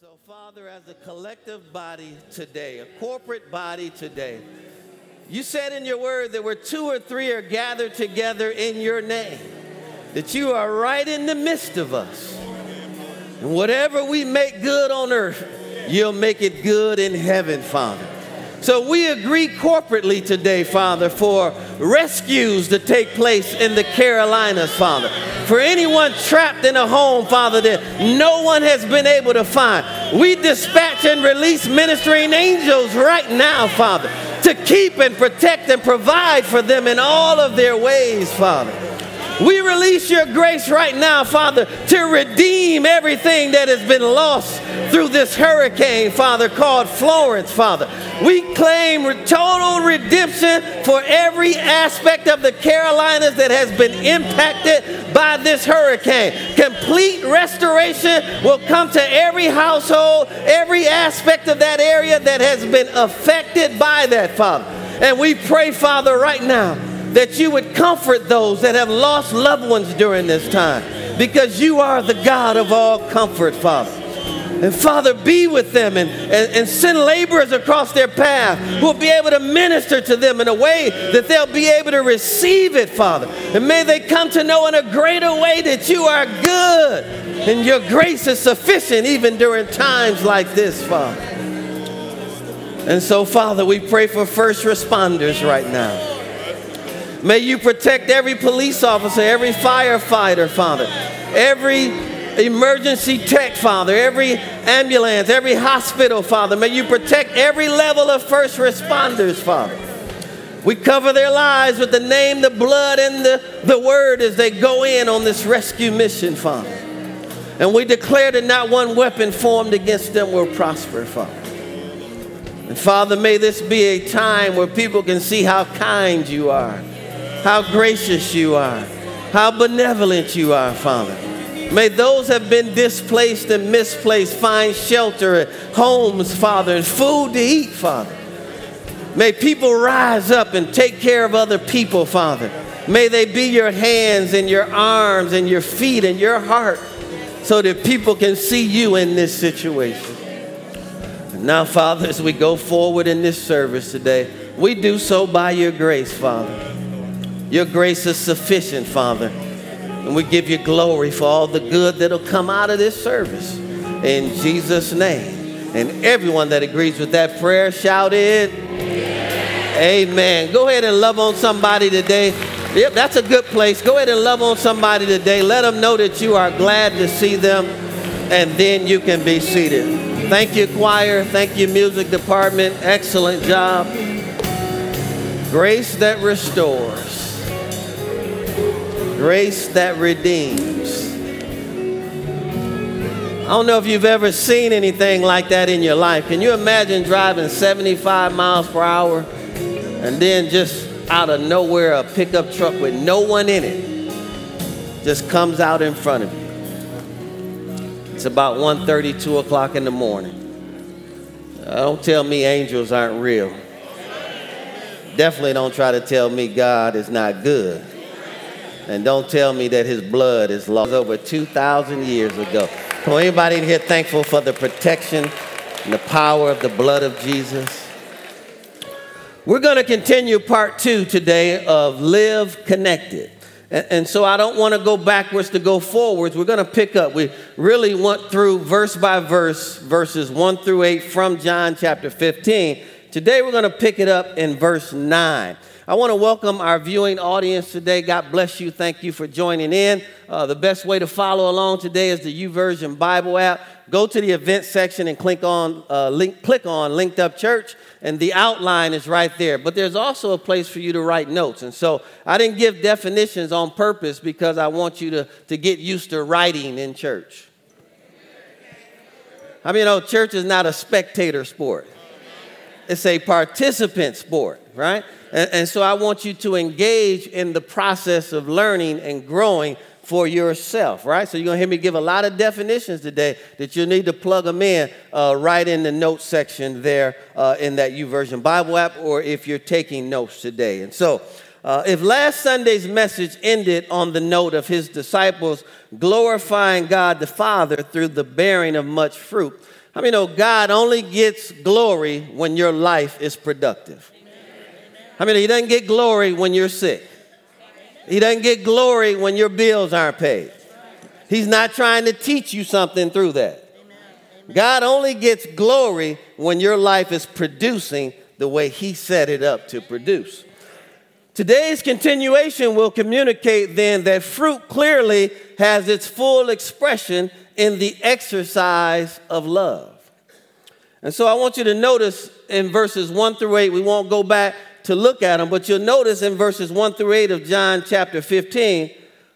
So, Father, as a collective body today, a corporate body today, you said in your word that where two or three are gathered together in your name, that you are right in the midst of us. And whatever we make good on earth, you'll make it good in heaven, Father. So we agree corporately today, Father, for rescues to take place in the Carolinas, Father. For anyone trapped in a home, Father, that no one has been able to find, we dispatch and release ministering angels right now, Father, to keep and protect and provide for them in all of their ways, Father. We release your grace right now, Father, to redeem everything that has been lost through this hurricane, Father, called Florence, Father. We claim total redemption for every aspect of the Carolinas that has been impacted by this hurricane. Complete restoration will come to every household, every aspect of that area that has been affected by that, Father. And we pray, Father, right now that you would comfort those that have lost loved ones during this time because you are the God of all comfort, Father. And Father, be with them and, and, and, send laborers across their path who will be able to minister to them in a way that they'll be able to receive it, Father. And may they come to know in a greater way that you are good and your grace is sufficient even during times like this, Father. And so, Father, we pray for first responders right now. May you protect every police officer, every firefighter, Father, every emergency tech, Father, every ambulance, every hospital, Father. May you protect every level of first responders, Father. We cover their lives with the name, the blood, and the, the word as they go in on this rescue mission, Father. And we declare that not one weapon formed against them will prosper, Father. And Father, may this be a time where people can see how kind you are how gracious you are, how benevolent you are, Father. May those have been displaced and misplaced find shelter, and homes, Father, and food to eat, Father. May people rise up and take care of other people, Father. May they be your hands and your arms and your feet and your heart so that people can see you in this situation. now, Father, as we go forward in this service today, we do so by your grace, Father. Your grace is sufficient, Father. And we give you glory for all the good that'll come out of this service. In Jesus' name. And everyone that agrees with that prayer shouted, Amen. Go ahead and love on somebody today. Yep, that's a good place. Go ahead and love on somebody today. Let them know that you are glad to see them, and then you can be seated. Thank you, choir. Thank you, music department. Excellent job. Grace that restores grace that redeems. I don't know if you've ever seen anything like that in your life. Can you imagine driving 75 miles per hour and then just out of nowhere a pickup truck with no one in it just comes out in front of you? It's about 1:30, 2 o'clock in the morning. Uh, don't tell me angels aren't real. Definitely don't try to tell me God is not good. And don't tell me that his blood is lost over 2,000 years ago. So anybody in here thankful for the protection and the power of the blood of Jesus? We're going to continue part two today of Live Connected. And, so I don't want to go backwards to go forwards. We're going to pick up. We really went through verse by verse, verses 1 through 8 from John chapter 15. Today we're going to pick it up in verse 9. I want to welcome our viewing audience today. God bless you. Thank you for joining in. Uh, the best way to follow along today is the YouVersion Bible app. Go to the event section and click on, uh, link, click on Linked Up Church, and the outline is right there. But there's also a place for you to write notes. And so I didn't give definitions on purpose because I want you to, to get used to writing in church. I mean, you know, church is not a spectator sport, it's a participant sport, right? And, and so I want you to engage in the process of learning and growing for yourself, right? So you're gonna hear me give a lot of definitions today that you'll need to plug them in uh, right in the notes section there uh, in that YouVersion Bible app, or if you're taking notes today. And so Uh, if last Sunday's message ended on the note of his disciples glorifying God the Father through the bearing of much fruit, I mean, know God only gets glory when your life is productive? I mean, He doesn't get glory when you're sick. He doesn't get glory when your bills aren't paid. He's not trying to teach you something through that. God only gets glory when your life is producing the way He set it up to produce. Today's continuation will communicate then that fruit clearly has its full expression in the exercise of love. And so I want you to notice in verses 1 through 8, we won't go back to look at them, but you'll notice in verses 1 through 8 of John chapter 15,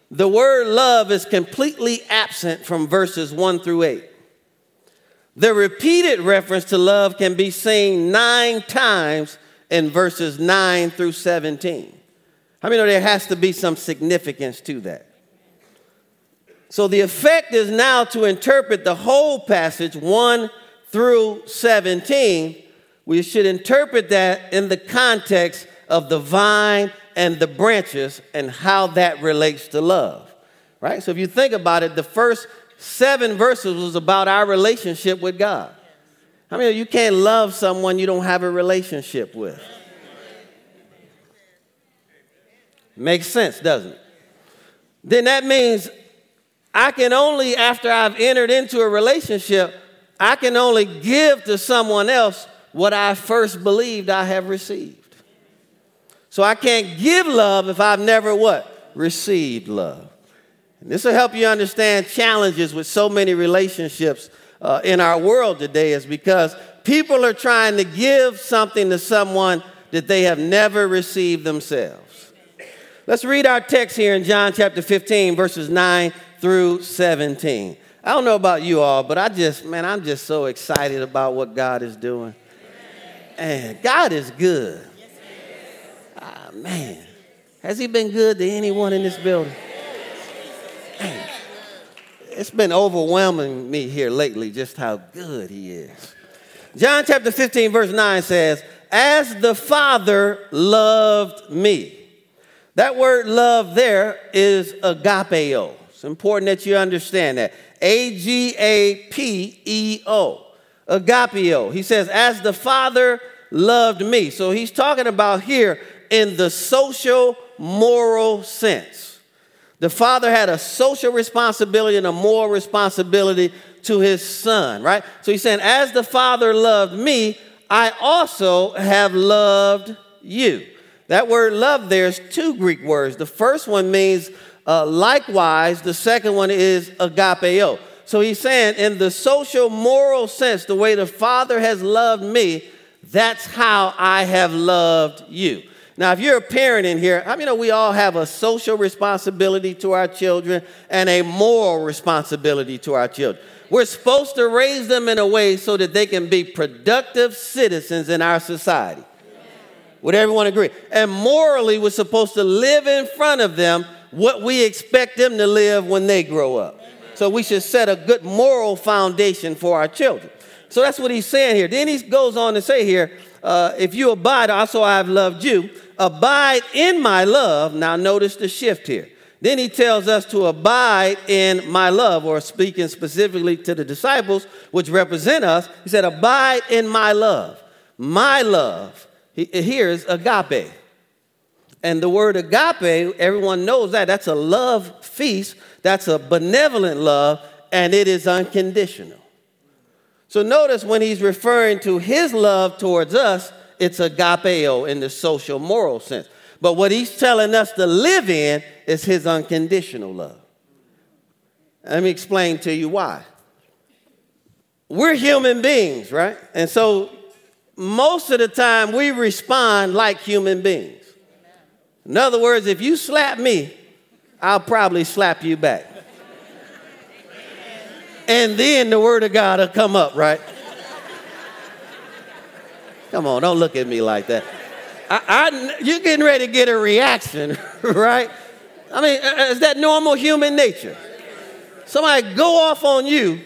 the word love is completely absent from verses 1 through 8. The repeated reference to love can be seen nine times in verses 9 through 17. How many know there has to be some significance to that? So the effect is now to interpret the whole passage 1 through 17. We should interpret that in the context of the vine and the branches and how that relates to love. Right? So if you think about it, the first seven verses was about our relationship with God. I mean, you can't love someone you don't have a relationship with. Makes sense, doesn't it? Then that means I can only, after I've entered into a relationship, I can only give to someone else what I first believed I have received. So I can't give love if I've never what? Received love. And this will help you understand challenges with so many relationships uh, in our world today, is because people are trying to give something to someone that they have never received themselves. Let's read our text here in John chapter 15, verses 9 through 17. I don't know about you all, but I just, man, I'm just so excited about what God is doing. And God is good. Ah, man. Has He been good to anyone in this building? it's been overwhelming me here lately just how good he is. John chapter 15, verse 9 says, As the Father loved me. That word love there is agapeo. It's important that you understand that. A G A P E O. Agapeo. He says, As the Father loved me. So he's talking about here in the social, moral sense. The father had a social responsibility and a moral responsibility to his son, right? So he's saying, As the father loved me, I also have loved you. That word love, there's two Greek words. The first one means uh, likewise, the second one is agapeo. So he's saying, in the social moral sense, the way the Father has loved me, that's how I have loved you. Now, if you're a parent in here, I mean, know we all have a social responsibility to our children and a moral responsibility to our children. We're supposed to raise them in a way so that they can be productive citizens in our society. Would everyone agree? And morally, we're supposed to live in front of them what we expect them to live when they grow up. So we should set a good moral foundation for our children. So that's what he's saying here. Then he goes on to say here, uh, if you abide, also I have loved you abide in my love. Now, notice the shift here. Then he tells us to abide in my love, or speaking specifically to the disciples, which represent us. He said, Abide in my love. My love. Here is agape. And the word agape, everyone knows that. That's a love feast, that's a benevolent love, and it is unconditional. So notice when he's referring to his love towards us, it's agapeo in the social moral sense. But what he's telling us to live in is his unconditional love. Let me explain to you why. We're human beings, right? And so most of the time we respond like human beings. In other words, if you slap me, I'll probably slap you back. And then the word of God will come up, right? Come on, don't look at me like that. I, I, you're getting ready to get a reaction, right? I mean, uh, uh, is that normal human nature? Somebody go off on you.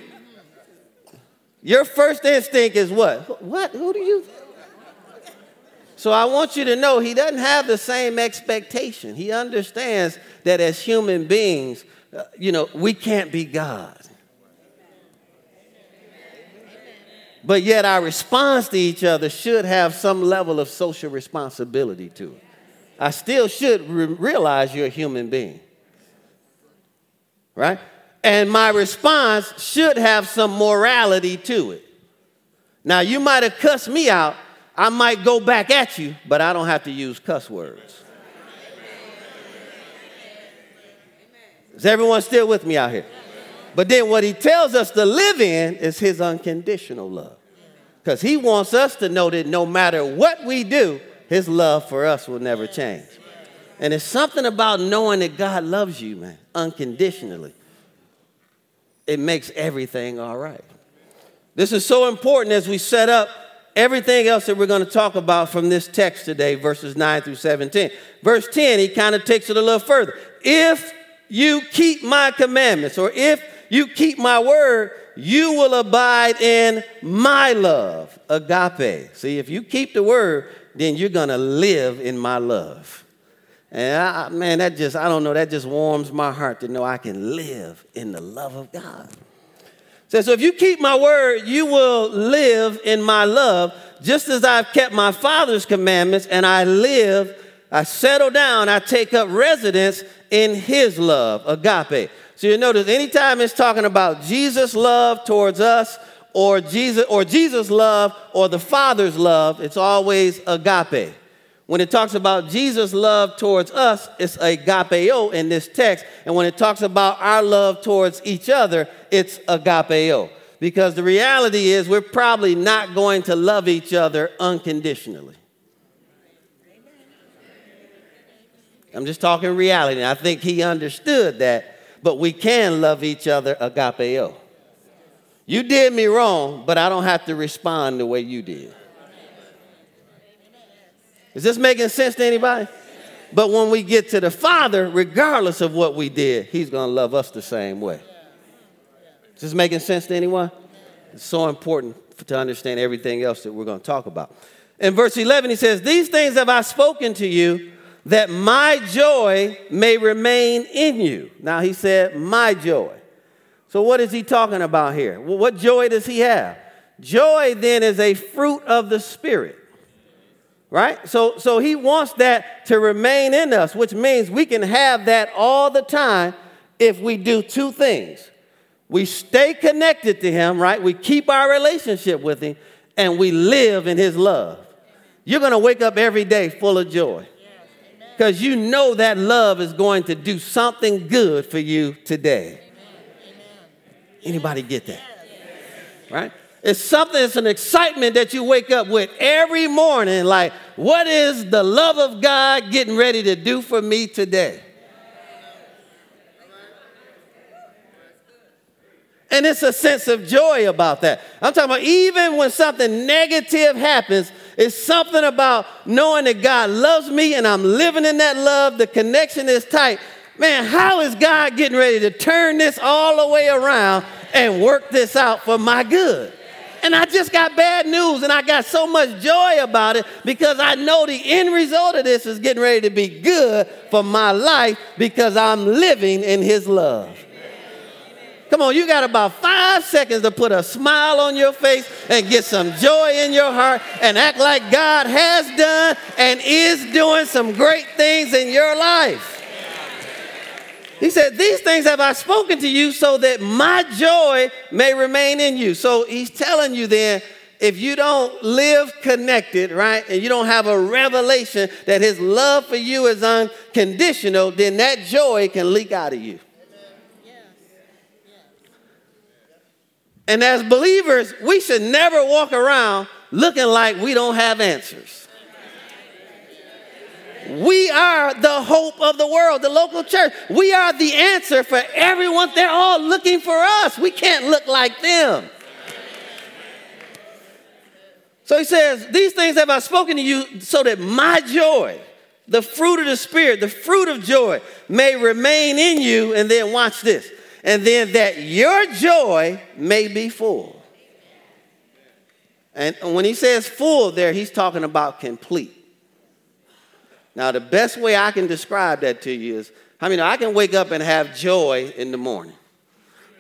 Your first instinct is what? What? Who do you? So I want you to know he doesn't have the same expectation. He understands that as human beings, uh, you know, we can't be God. But yet our response to each other should have some level of social responsibility to it. I still should re- realize you're a human being. Right? And my response should have some morality to it. Now, you might have cussed me out. I might go back at you, but I don't have to use cuss words. Is everyone still with me out here? But then what he tells us to live in is his unconditional love. Because he wants us to know that no matter what we do, his love for us will never change. And it's something about knowing that God loves you, man, unconditionally. It makes everything all right. This is so important as we set up everything else that we're going to talk about from this text today, verses 9 through 17. Verse 10, he kind of takes it a little further. If you keep my commandments, or if you keep my word, you will abide in my love, agape. See, if you keep the word, then you're going to live in my love. And I, man, that just, I don't know, that just warms my heart to know I can live in the love of God. So, so if you keep my word, you will live in my love, just as I've kept my Father's commandments and I live, I settle down, I take up residence in his love, agape. So you notice anytime it's talking about Jesus' love towards us, or Jesus, or Jesus' love, or the Father's love, it's always agape. When it talks about Jesus' love towards us, it's agapeo in this text. And when it talks about our love towards each other, it's agapeo. Because the reality is, we're probably not going to love each other unconditionally. I'm just talking reality. I think he understood that, but we can love each other agapeo. You did me wrong, but I don't have to respond the way you did. Is this making sense to anybody? But when we get to the Father, regardless of what we did, He's going to love us the same way. Is this making sense to anyone? It's so important to understand everything else that we're going to talk about. In verse 11, he says, These things have I spoken to you that my joy may remain in you. Now, he said, My joy. So, what is he talking about here? Well, what joy does he have? Joy then is a fruit of the Spirit right? So, so he wants that to remain in us, which means we can have that all the time if we do two things. We stay connected to him, right? We keep our relationship with him, and we live in his love. You're going to wake up every day full of joy because you know that love is going to do something good for you today. Anybody get that? Right? It's something, it's an excitement that you wake up with every morning. Like, what is the love of God getting ready to do for me today? And it's a sense of joy about that. I'm talking about even when something negative happens, it's something about knowing that God loves me and I'm living in that love. The connection is tight. Man, how is God getting ready to turn this all the way around and work this out for my good? And I just got bad news, and I got so much joy about it because I know the end result of this is getting ready to be good for my life because I'm living in His love. Come on, you got about five seconds to put a smile on your face and get some joy in your heart and act like God has done and is doing some great things in your life. He said, These things have I spoken to you so that my joy may remain in you. So he's telling you then, if you don't live connected, right, and you don't have a revelation that his love for you is unconditional, then that joy can leak out of you. And as believers, we should never walk around looking like we don't have answers. We are the hope of the world, the local church. We are the answer for everyone. They're all looking for us. We can't look like them. So he says, These things have I spoken to you so that my joy, the fruit of the Spirit, the fruit of joy, may remain in you. And then watch this. And then that your joy may be full. And when he says full there, he's talking about complete. Now, the best way I can describe that to you is I mean, I can wake up and have joy in the morning,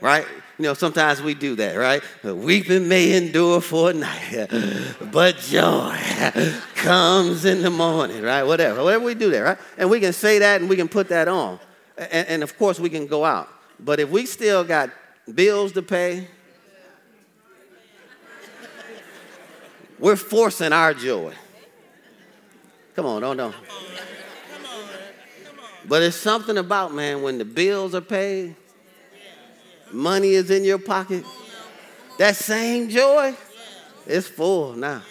right? You know, sometimes we do that, right? Weeping may endure for a night, but joy comes in the morning, right? Whatever, whatever we do that, right? And we can say that and we can put that on. And, and of course, we can go out. But if we still got bills to pay, we're forcing our joy. Come on, don't, don't. But it's something about, man, when the bills are paid, money is in your pocket, that same joy is full now.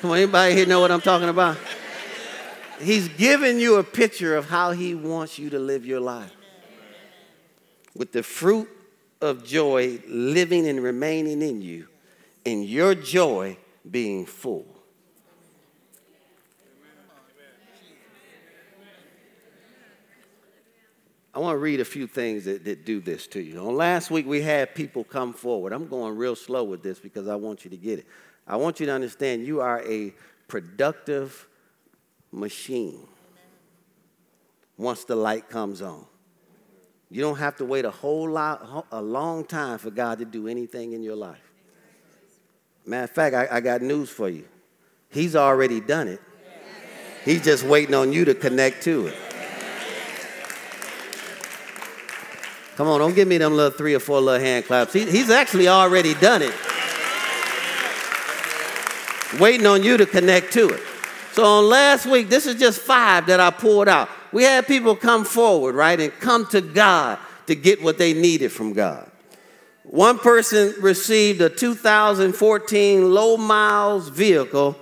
Come on, anybody here know what I'm talking about? He's giving you a picture of how he wants you to live your life. With the fruit of joy living and remaining in you, and your joy being full. I want to read a few things that, that do this to you. On last week, we had people come forward. I'm going real slow with this because I want you to get it. I want you to understand you are a productive machine once the light comes on. You don't have to wait a whole lot, a long time for God to do anything in your life. Matter of fact, I, I got news for you. He's already done it. He's just waiting on you to connect to it. Come on, don't give me them little three or four little hand claps. He, he's actually already done it. Waiting on you to connect to it. So on last week, this is just five that I pulled out. We had people come forward, right, and come to God to get what they needed from God. One person received a 2014 low miles vehicle.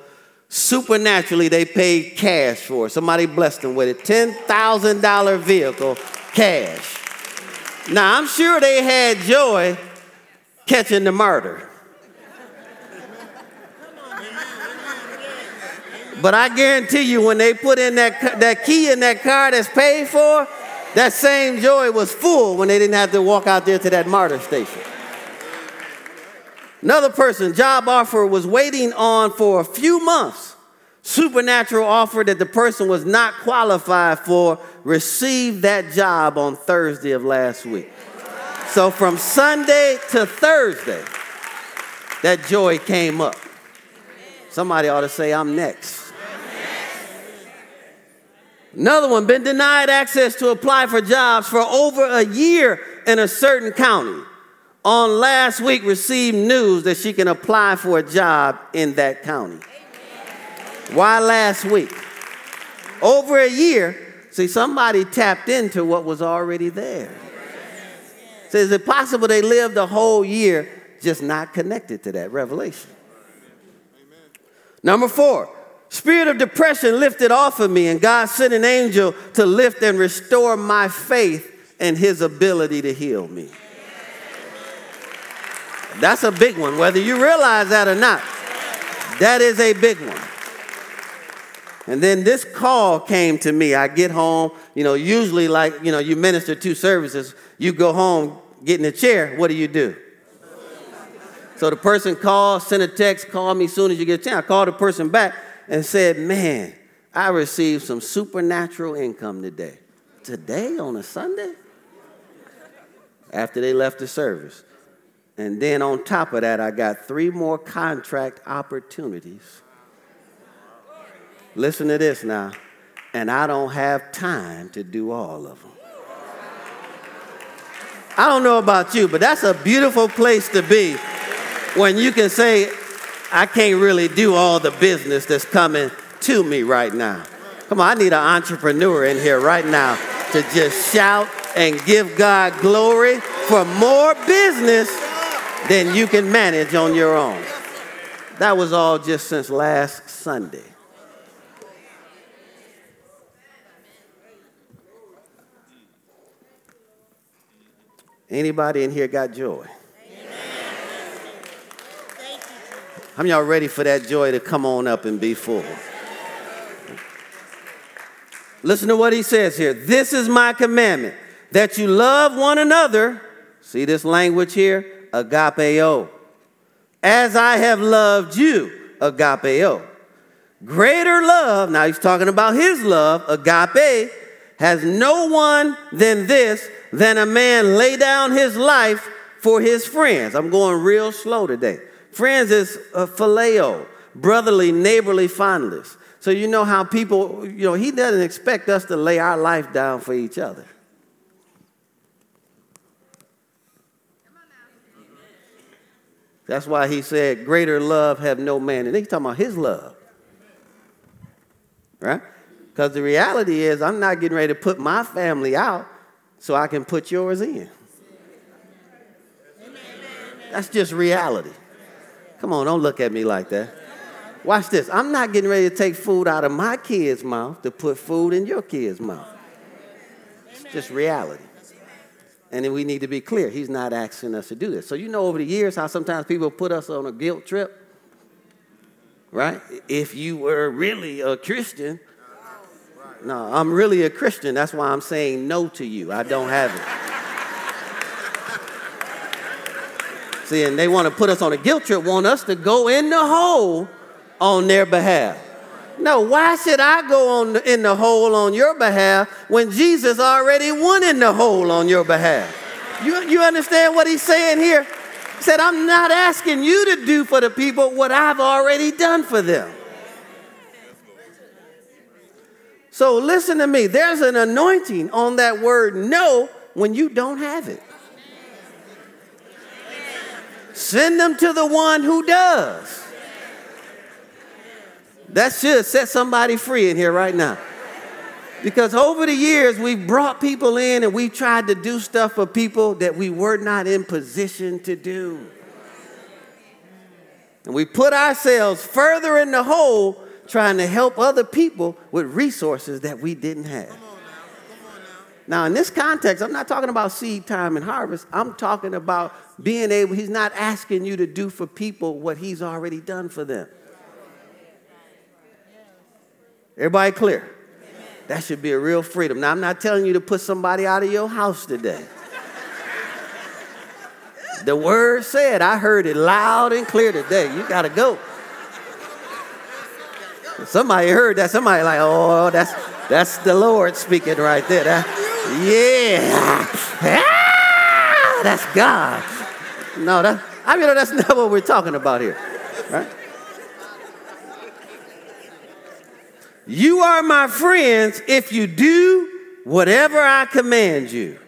Supernaturally, they paid cash for it. Somebody blessed them with it. $10,000 vehicle, cash. Now, I'm sure they had joy catching the MARTA. But I guarantee you, when they put in that, that key in that car that's paid for, that same joy was full when they didn't have to walk out there to that MARTA station. Another person, job offer was waiting on for a few months. Supernatural offer that the person was not qualified for received that job on Thursday of last week. So from Sunday to Thursday, that joy came up. Somebody ought to say, I'm next. Another one, been denied access to apply for jobs for over a year in a certain county. On last week, received news that she can apply for a job in that county. Why last week? Over a year. See, somebody tapped into what was already there. So is it possible they lived a whole year just not connected to that revelation? Number four, spirit of depression lifted off of me, and God sent an angel to lift and restore my faith and his ability to heal me. That's a big one, whether you realize that or not. That is a big one. And then this call came to me. I get home, you know, usually like, you know, you minister two services, you go home, get in the chair, what do you do? So the person called, sent a text, call me as soon as you get a chance. I called the person back and said, Man, I received some supernatural income today. Today on a Sunday? After they left the service. And then on top of that, I got three more contract opportunities Listen to this now. And I don't have time to do all of them. I don't know about you, but that's a beautiful place to be when you can say, I can't really do all the business that's coming to me right now. Come on, I need an entrepreneur in here right now to just shout and give God glory for more business than you can manage on your own. That was all just since last Sunday. Anybody in here got joy? Many y'all ready for that joy to come on up and be full? Listen to what he says here. This is my commandment that you love one another. See this language here? Agapeo. As I have loved you, agapeo. Greater love, now he's talking about his love, agape, has no one than this, than a man lay down his life for his friends. I'm going real slow today. Friends is a phileo, brotherly, neighborly fondness. So you know how people, you know, he doesn't expect us to lay our life down for each other. That's why he said, Greater love have no man. And he's talking about his love. Right? Because the reality is, I'm not getting ready to put my family out so I can put yours in. That's just reality. Come on, don't look at me like that. Watch this. I'm not getting ready to take food out of my kid's mouth to put food in your kid's mouth. It's just reality. And then we need to be clear. He's not asking us to do this. So, you know, over the years, how sometimes people put us on a guilt trip, right? If you were really a Christian, no, I'm really a Christian. That's why I'm saying no to you. I don't have it. See, and they want to put us on a guilt trip, want us to go in the hole on their behalf. No, why should I go on in the hole on your behalf when Jesus already went in the hole on your behalf? You, you understand what he's saying here? He said, I'm not asking you to do for the people what I've already done for them. So listen to me. There's an anointing on that word no when you don't have it. Send them to the one who does. That should set somebody free in here right now. Because over the years, we've brought people in and we've tried to do stuff for people that we were not in position to do. And we put ourselves further in the hole trying to help other people with resources that we didn't have. Now, in this context, I'm not talking about seed time and harvest. I'm talking about being able, he's not asking you to do for people what he's already done for them. Everybody clear? That should be a real freedom. Now, I'm not telling you to put somebody out of your house today. the word said, I heard it loud and clear today. You got to go. Somebody heard that. Somebody like, oh, that's that's the Lord speaking right there. That, yeah, ah, that's God. No, that I mean that's not what we're talking about here, right? You are my friends if you do whatever I command you.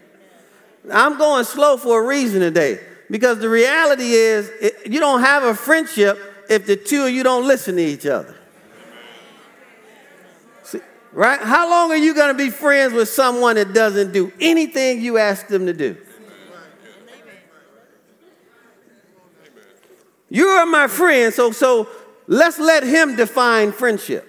I'm going slow for a reason today because the reality is it, you don't have a friendship if the two of you don't listen to each other. Right? How long are you going to be friends with someone that doesn't do anything you ask them to do? You are my friend, so so let's let him define friendship.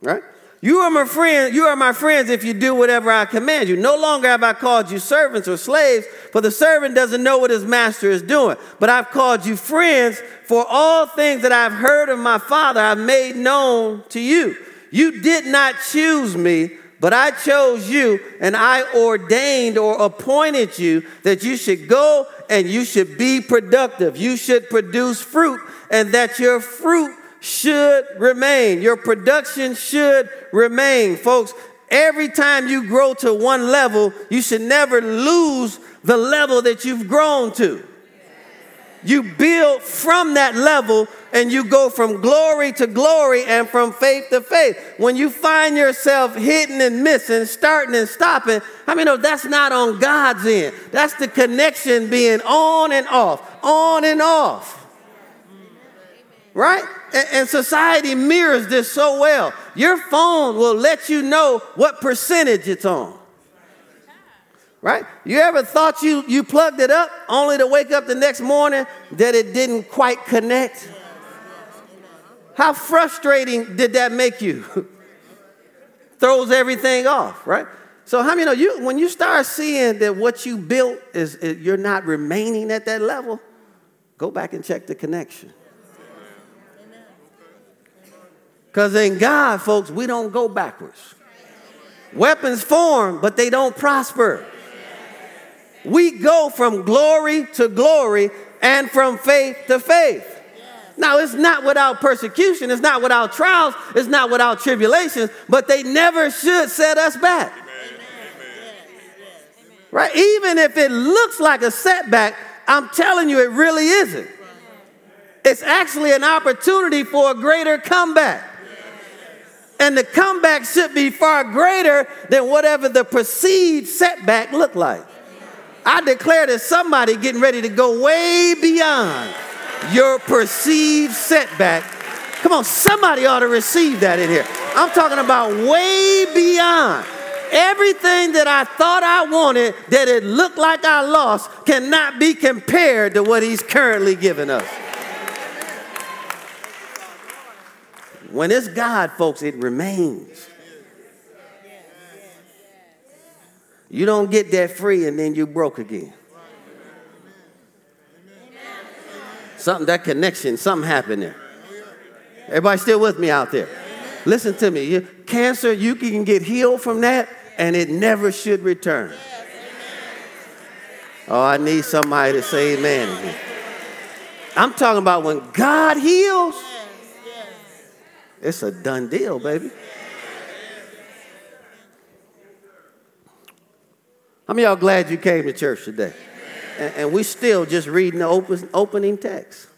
Right? You are my friend, you are my friends if you do whatever I command you. No longer have I called you servants or slaves, for the servant doesn't know what his master is doing. But I've called you friends, for all things that I've heard of my Father I've made known to you. You did not choose me, but I chose you, and I ordained or appointed you that you should go and you should be productive. You should produce fruit, and that your fruit should remain. Your production should remain. Folks, every time you grow to one level, you should never lose the level that you've grown to. You build from that level and you go from glory to glory and from faith to faith. When you find yourself hitting and missing, starting and stopping, I mean, no, that's not on God's end. That's the connection being on and off, on and off. Right? And, society mirrors this so well. Your phone will let you know what percentage it's on. Right? You ever thought you, you plugged it up only to wake up the next morning that it didn't quite connect? How frustrating did that make you? Throws everything off, right? So how many know you when you start seeing that what you built is, is you're not remaining at that level, go back and check the connection. Because in God, folks, we don't go backwards. Weapons form, but they don't prosper. We go from glory to glory and from faith to faith. Now, it's not without persecution, it's not without trials, it's not without tribulations, but they never should set us back. Right? Even if it looks like a setback, I'm telling you, it really isn't. It's actually an opportunity for a greater comeback. And the comeback should be far greater than whatever the perceived setback looked like. I declare that somebody getting ready to go way beyond your perceived setback. Come on, somebody ought to receive that in here. I'm talking about way beyond. Everything that I thought I wanted that it looked like I lost cannot be compared to what he's currently giving us. When it's God, folks, it remains. You don't get that free and then you broke again. Something, that connection, something happened there. Everybody still with me out there? Listen to me. You, cancer, you can get healed from that and it never should return. Oh, I need somebody to say amen. I'm talking about when God heals, it's a done deal, baby. How many y'all glad you came to church today? And, and we still just reading the open, opening text.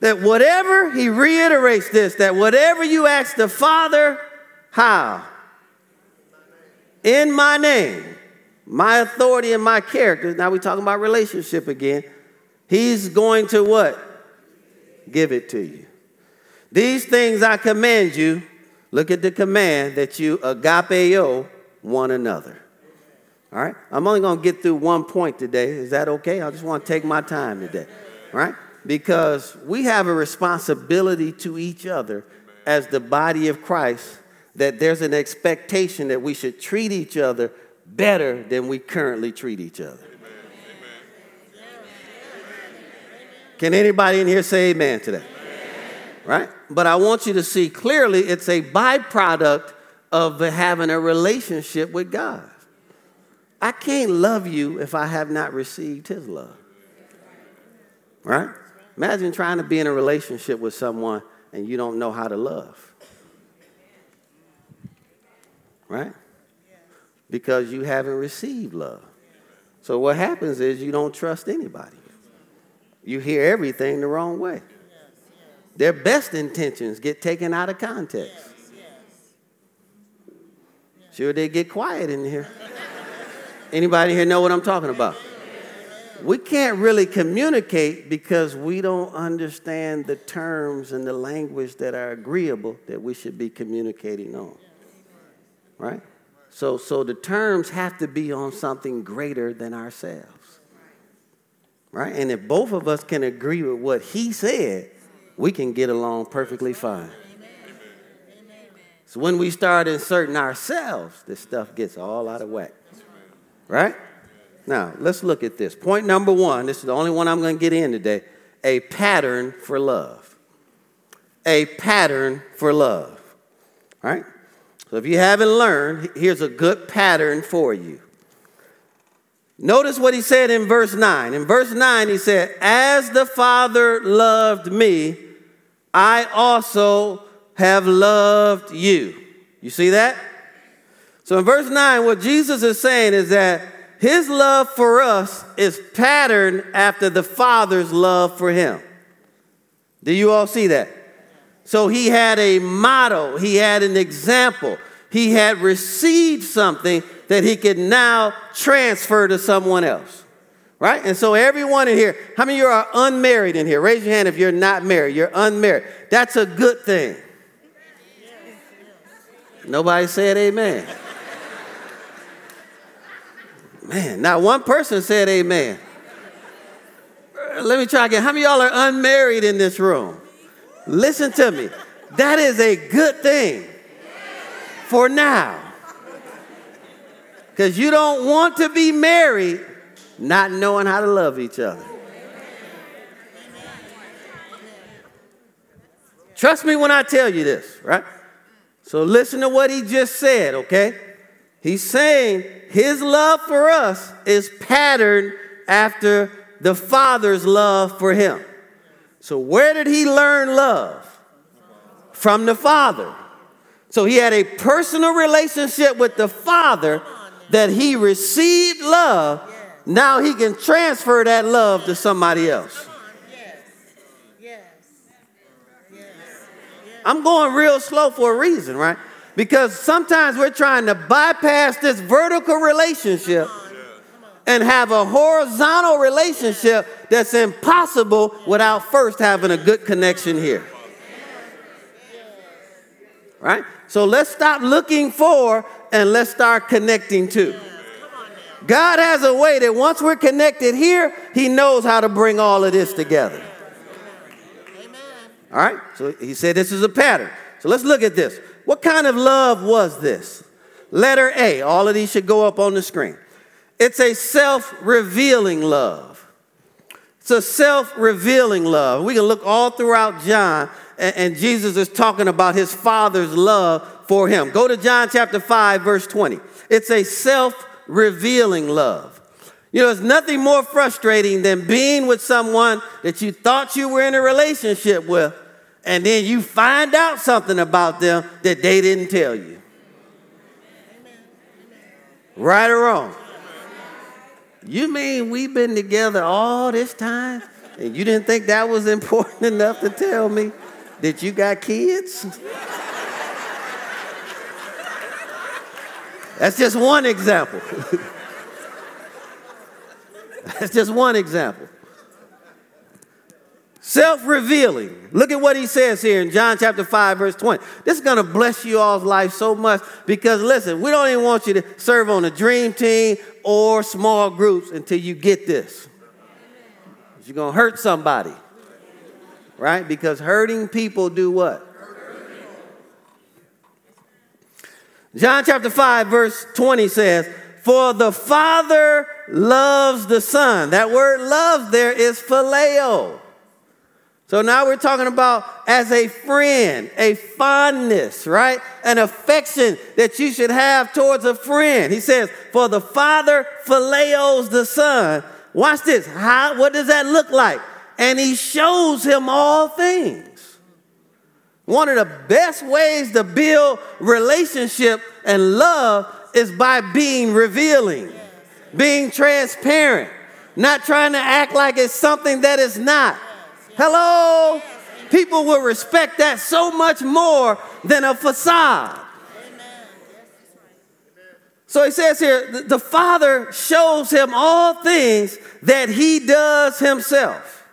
That whatever, he reiterates this, that whatever you ask the Father, how? In my name, my authority and my character. Now we're talking about relationship again. He's going to what? Give it to you. These things I command you. Look at the command that you agapeo one another. All right? I'm only going to get through one point today. Is that okay? I just want to take my time today. All right? Because we have a responsibility to each other as the body of Christ that there's an expectation that we should treat each other better than we currently treat each other. Can anybody in here say amen to that? Right? But I want you to see clearly it's a byproduct of having a relationship with God. I can't love you if I have not received his love. Right? Imagine trying to be in a relationship with someone and you don't know how to love. Right? Because you haven't received love. So what happens is you don't trust anybody. You hear everything the wrong way. Their best intentions get taken out of context. Sure, they get quiet in here. Anybody here know what I'm talking about? We can't really communicate because we don't understand the terms and the language that are agreeable that we should be communicating on. Right? So, so the terms have to be on something greater than ourselves. Right? And if both of us can agree with what he said, we can get along perfectly fine. So when we start inserting ourselves, this stuff gets all out of whack. Right? Now, let's look at this. Point number one this is the only one I'm going to get in today a pattern for love. A pattern for love. All right? So if you haven't learned, here's a good pattern for you. Notice what he said in verse 9. In verse 9, he said, As the Father loved me, I also have loved you. You see that? So in verse 9, what Jesus is saying is that his love for us is patterned after the Father's love for him. Do you all see that? So he had a model, he had an example, he had received something that he could now transfer to someone else. Right? And so everyone in here, how many of you are unmarried in here? Raise your hand if you're not married. You're unmarried. That's a good thing. Nobody said amen. Man, not one person said amen. Let me try again. How many y'all are unmarried in this room? Listen to me. That is a good thing for now. Because you don't want to be married not knowing how to love each other. Trust me when I tell you this, right? So listen to what he just said, okay? He's saying his love for us is patterned after the Father's love for him. So, where did he learn love? From the Father. So, he had a personal relationship with the Father that he received love. Now he can transfer that love to somebody else. I'm going real slow for a reason, right? Because sometimes we're trying to bypass this vertical relationship and have a horizontal relationship that's impossible without first having a good connection here. Right? So let's stop looking for and let's start connecting to. God has a way that once we're connected here, He knows how to bring all of this together. All right? So He said this is a pattern. So let's look at this. What kind of love was this? Letter A. All of these should go up on the screen. It's a self revealing love. It's a self revealing love. We can look all throughout John, and, and, Jesus is talking about his Father's love for him. Go to John chapter 5, verse 20. It's a self revealing love. You know, it's nothing more frustrating than being with someone that you thought you were in a relationship with, and then you find out something about them that they didn't tell you. Right or wrong? You mean we've been together all this time and you didn't think that was important enough to tell me that you got kids? That's just one example. That's just one example. Self revealing. Look at what he says here in John chapter 5, verse 20. This is going to bless you all's life so much because, listen, we don't even want you to serve on a dream team or small groups until you get this. You're going to hurt somebody, right? Because hurting people do what? John chapter 5, verse 20 says, For the Father loves the Son. That word love there is phileo. So now we're talking about as a friend, a fondness, right? An affection that you should have towards a friend. He says, For the Father phileos the Son. Watch this. How, what does that look like? And he shows him all things. One of the best ways to build relationship and love is by being revealing, being transparent, not trying to act like it's something that is not. Hello? People will respect that so much more than a facade. So he says here, the Father shows him all things that he does himself.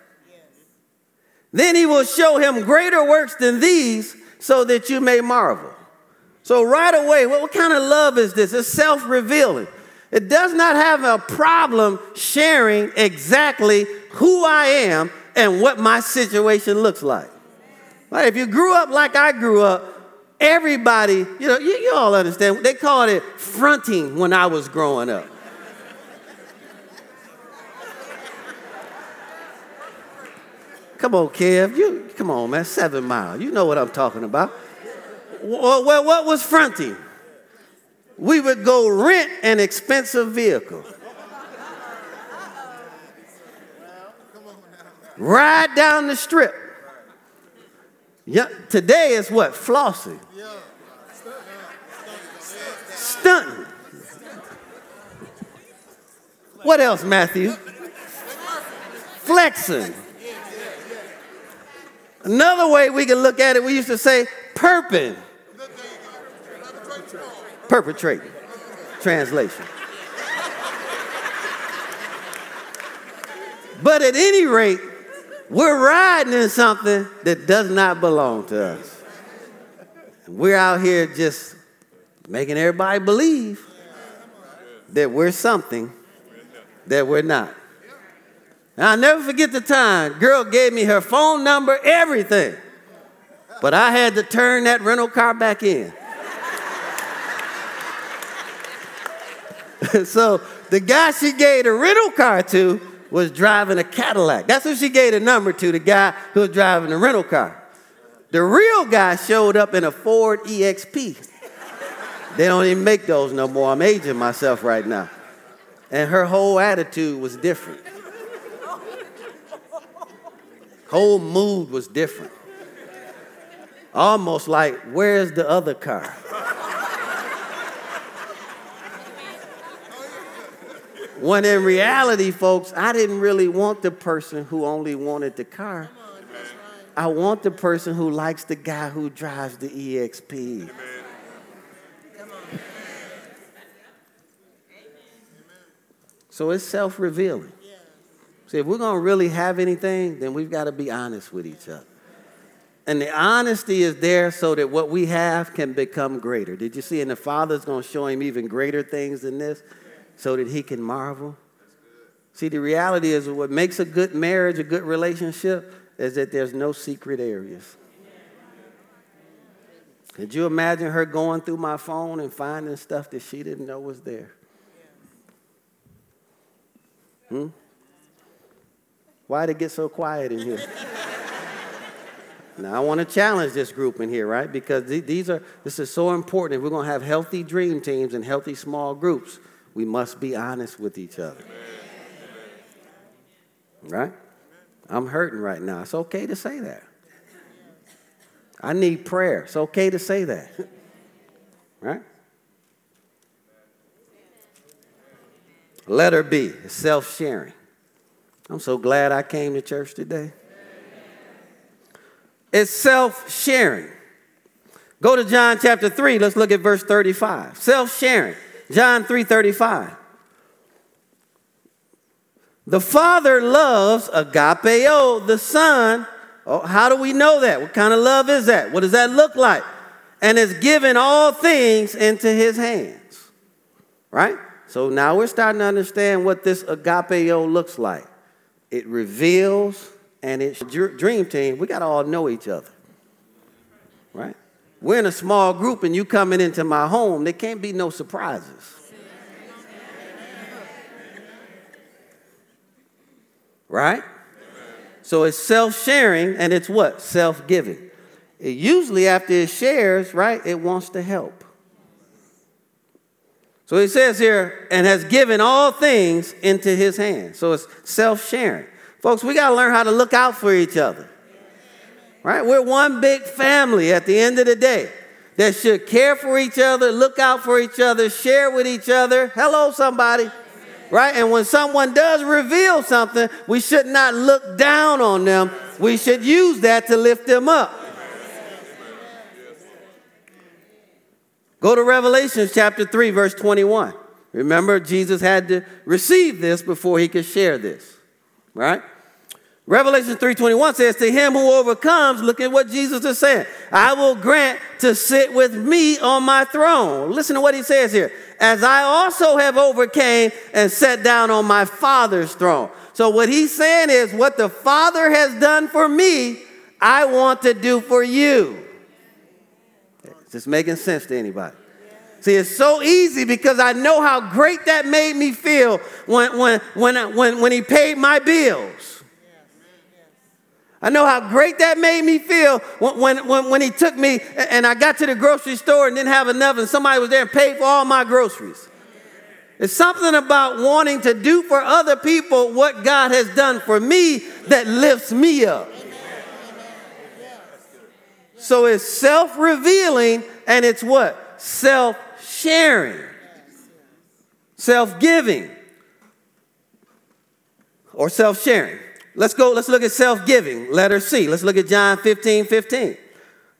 Then he will show him greater works than these so that you may marvel. So, right away, what, kind of love is this? It's self revealing. It does not have a problem sharing exactly who I am and what my situation looks like. If you grew up like I grew up, everybody, you know, you, you all understand, they called it fronting when I was growing up. Come on, Kev. You come on, man. Seven Mile. You know what I'm talking about. Well, what was fronting? We would go rent an expensive vehicle. Ride down the strip. Yeah, today is what? Flossing. Stunting. What else, Matthew? Flexing. Another way we can look at it, we used to say perping. Perpetrating. Translation. But at any rate, we're riding in something that does not belong to us. We're out here just making everybody believe that we're something that we're not. I'll never forget the time. Girl gave me her phone number, everything. But I had to turn that rental car back in. so the guy she gave the rental car to was driving a Cadillac. That's who she gave the number to, the guy who was driving the rental car. The real guy showed up in a Ford EXP. They don't even make those no more. I'm aging myself right now. And her whole attitude was different. Whole mood was different. Almost like, where's the other car? When in reality, folks, I didn't really want the person who only wanted the car. I want the person who likes the guy who drives the EXP. So it's self revealing. See, if we're going to really have anything, then we've got to be honest with each other. And the honesty is there so that what we have can become greater. Did you see? And the Father's going to show him even greater things than this so that he can marvel. See, the reality is what makes a good marriage, a good relationship, is that there's no secret areas. Could you imagine her going through my phone and finding stuff that she didn't know was there? Hmm? Why did it get so quiet in here? now I want to challenge this group in here, right? Because these are this is so important. If we're going to have healthy dream teams and healthy small groups, we must be honest with each other. Right? I'm hurting right now. It's okay to say that. I need prayer. It's okay to say that. right? Letter B self sharing. I'm so glad I came to church today. It's self sharing. Go to John chapter 3. Let's look at verse 35. Self sharing. John 3:35. The Father loves agapeo, the Son. Oh, how do we know that? What kind of love is that? What does that look like? And has given all things into his hands. Right? So now we're starting to understand what this agapeo looks like. It reveals and it's dream team. We got to all know each other. We're in a small group and you coming into my home, there can't be no surprises. Right? So it's self sharing and it's what? Self giving. It usually, after it shares, right, it wants to help. So he says here, and has given all things into his hand. So it's self sharing. Folks, we got to learn how to look out for each other. Right? We're one big family at the end of the day that should care for each other, look out for each other, share with each other. Hello, somebody. Right? And when someone does reveal something, we should not look down on them. We should use that to lift them up. Go to Revelation chapter 3, verse 21. Remember, Jesus had to receive this before he could share this, right? Revelation 3:21 says, To him who overcomes, look at what Jesus is saying. I will grant to sit with me on my throne. Listen to what he says here. As I also have overcame and sat down on my Father's throne. So what he's saying is, what the Father has done for me, I want to do for you. Is this making sense to anybody? See, it's so easy because I know how great that made me feel when, when, when, when, when he paid my bills. I know how great that made me feel when, when, when he took me and I got to the grocery store and didn't have enough and somebody was there and paid for all my groceries. It's something about wanting to do for other people what God has done for me that lifts me up. So it's self revealing and it's what? Self sharing, self giving, or self sharing. Let's go, let's look at self giving, letter C. Let's look at John 15 15.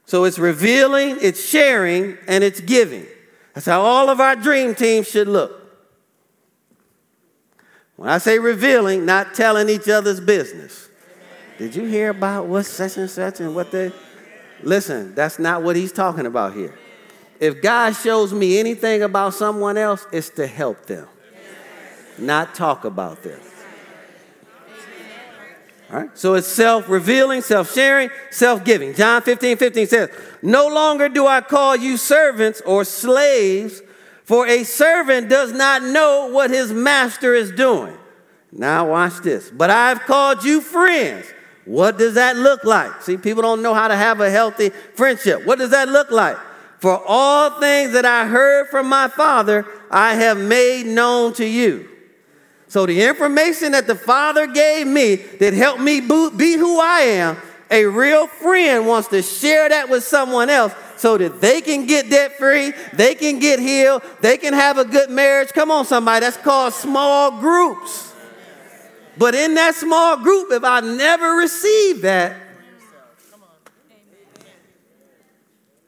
So it's revealing, it's sharing, and it's giving. That's how all of our dream teams should look. When I say revealing, not telling each other's business. Did you hear about what such and such and what they? Listen, that's not what he's talking about here. If God shows me anything about someone else, it's to help them, not talk about them. Right? So it's self revealing, self sharing, self giving. John 15 15 says, No longer do I call you servants or slaves, for a servant does not know what his master is doing. Now, watch this. But I've called you friends. What does that look like? See, people don't know how to have a healthy friendship. What does that look like? For all things that I heard from my Father, I have made known to you. So the information that the Father gave me that helped me be who I am, a real friend wants to share that with someone else so that they can get debt free, they can get healed, they can have a good marriage. Come on, somebody, that's called small groups. But in that small group, if I never receive that,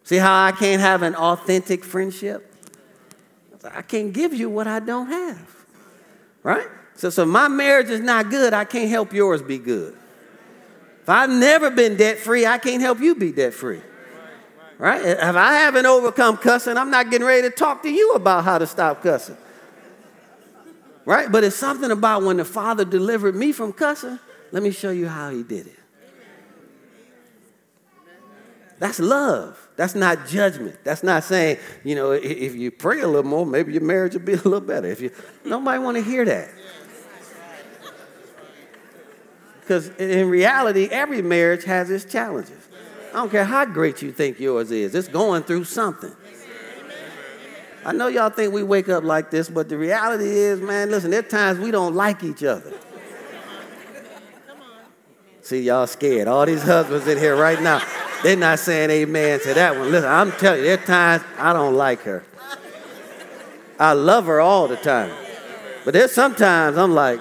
see how I can't have an authentic friendship? I can't give you what I don't have. Right? So, so my marriage is not good, I can't help yours be good. If I've never been debt free, I can't help you be debt free. Right? If I haven't overcome cussing, I'm not getting ready to talk to you about how to stop cussing. Right? But it's something about when the Father delivered me from cussing. Let me show you how He did it. That's love. That's not judgment. That's not saying, you know, if you pray a little more, maybe your marriage will be a little better. If you nobody want to hear that. Because in reality, every marriage has its challenges. I don't care how great you think yours is, it's going through something. I know y'all think we wake up like this, but the reality is, man, listen, there are times we don't like each other. See, y'all scared. All these husbands in here right now, they're not saying amen to that one. Listen, I'm telling you, there are times I don't like her. I love her all the time. But there's sometimes I'm like,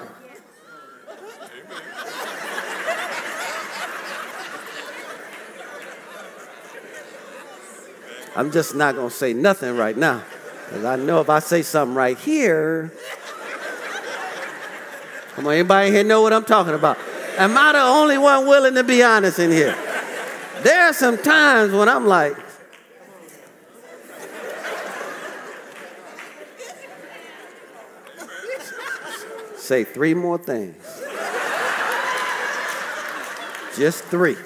I'm just not going to say nothing right now. Because I know if I say something right here, come on, anybody here know what I'm talking about? Am I the only one willing to be honest in here? There are some times when I'm like, say three more things. Just three.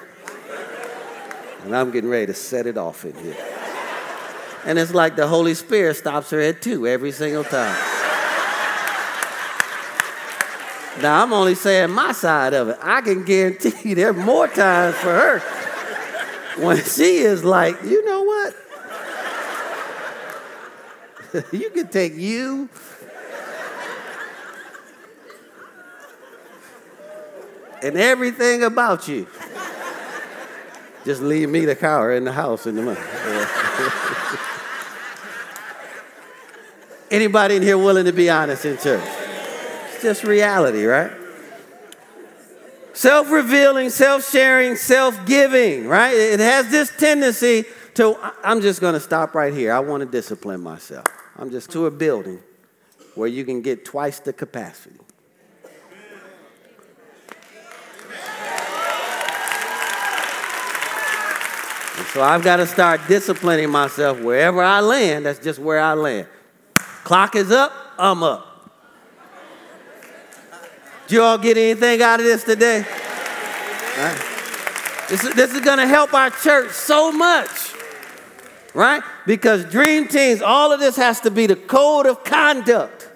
And I'm getting ready to set it off in here. And it's like the Holy Spirit stops her at two every single time. Now, I'm only saying my side of it. I can guarantee there are more times for her when she is like, you know what? you can take you. And everything about you. Just leave me the cower in the house in the month. Anybody in here willing to be honest in church? It's just reality, right? Self revealing, self sharing, self giving, right? It has this tendency to, I'm just going to stop right here. I want to discipline myself. I'm just to a building where you can get twice the capacity. So I've got to start disciplining myself wherever I land, that's just where I land. Clock is up, I'm up. Did you all get anything out of this today? Right. This is, this is going to help our church so much, right? Because dream teams, all of this has to be the code of conduct.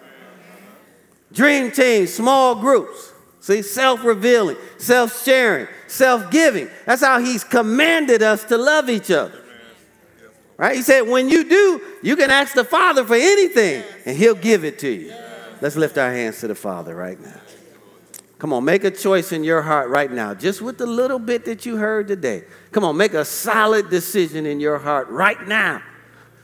Dream teams, small groups, see, self revealing, self sharing, self giving. That's how He's commanded us to love each other. Right? He said, when you do, you can ask the Father for anything and He'll give it to you. Let's lift our hands to the Father right now. Come on, make a choice in your heart right now, just with the little bit that you heard today. Come on, make a solid decision in your heart right now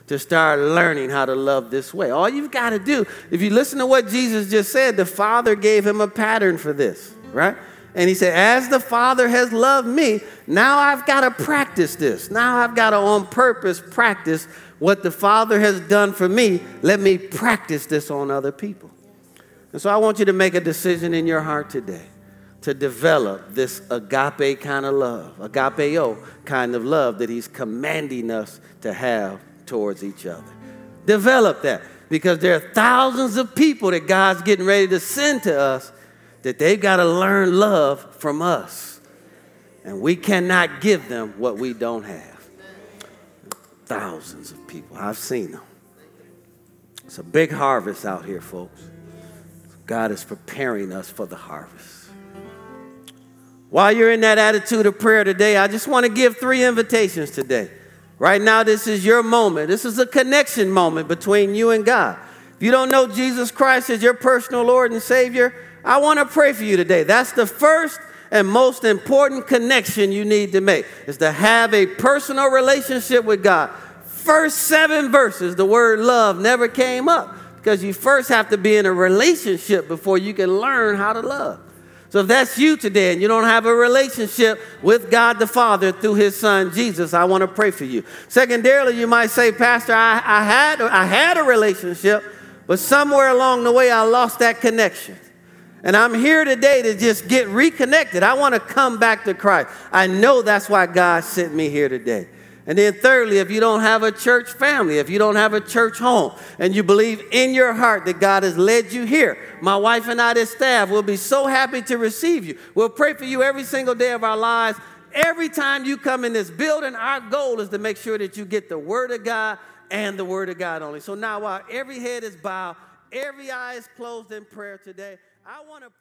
to start learning how to love this way. All you've got to do, if you listen to what Jesus just said, the Father gave him a pattern for this, right? And he said, As the Father has loved me, now I've got to practice this. Now I've got to on purpose practice what the Father has done for me. Let me practice this on other people. And so I want you to make a decision in your heart today to develop this agape kind of love, agapeo kind of love that he's commanding us to have towards each other. Develop that because there are thousands of people that God's getting ready to send to us that they've got to learn love from us. And we cannot give them what we don't have. Thousands of people. I've seen them. It's a big harvest out here, folks. God is preparing us for the harvest. While you're in that attitude of prayer today, I just want to give three invitations today. Right now, this is your moment. This is a connection moment between you and God. If you don't know Jesus Christ as your personal Lord and Savior, I want to pray for you today. That's the first and most important connection you need to make is to have a personal relationship with God. First seven verses, the word love never came up because you first have to be in a relationship before you can learn how to love. So if that's you today and you don't have a relationship with God the Father through his son Jesus, I want to pray for you. Secondarily, you might say, Pastor, I, I, had, I had a relationship, but somewhere along the way I lost that connection. And I'm here today to just get reconnected. I want to come back to Christ. I know that's why God sent me here today. And then, thirdly, if you don't have a church family, if you don't have a church home, and you believe in your heart that God has led you here, my wife and I, this staff, will be so happy to receive you. We'll pray for you every single day of our lives. Every time you come in this building, our goal is to make sure that you get the Word of God and the Word of God only. So now, while every head is bowed, every eye is closed in prayer today, I want to.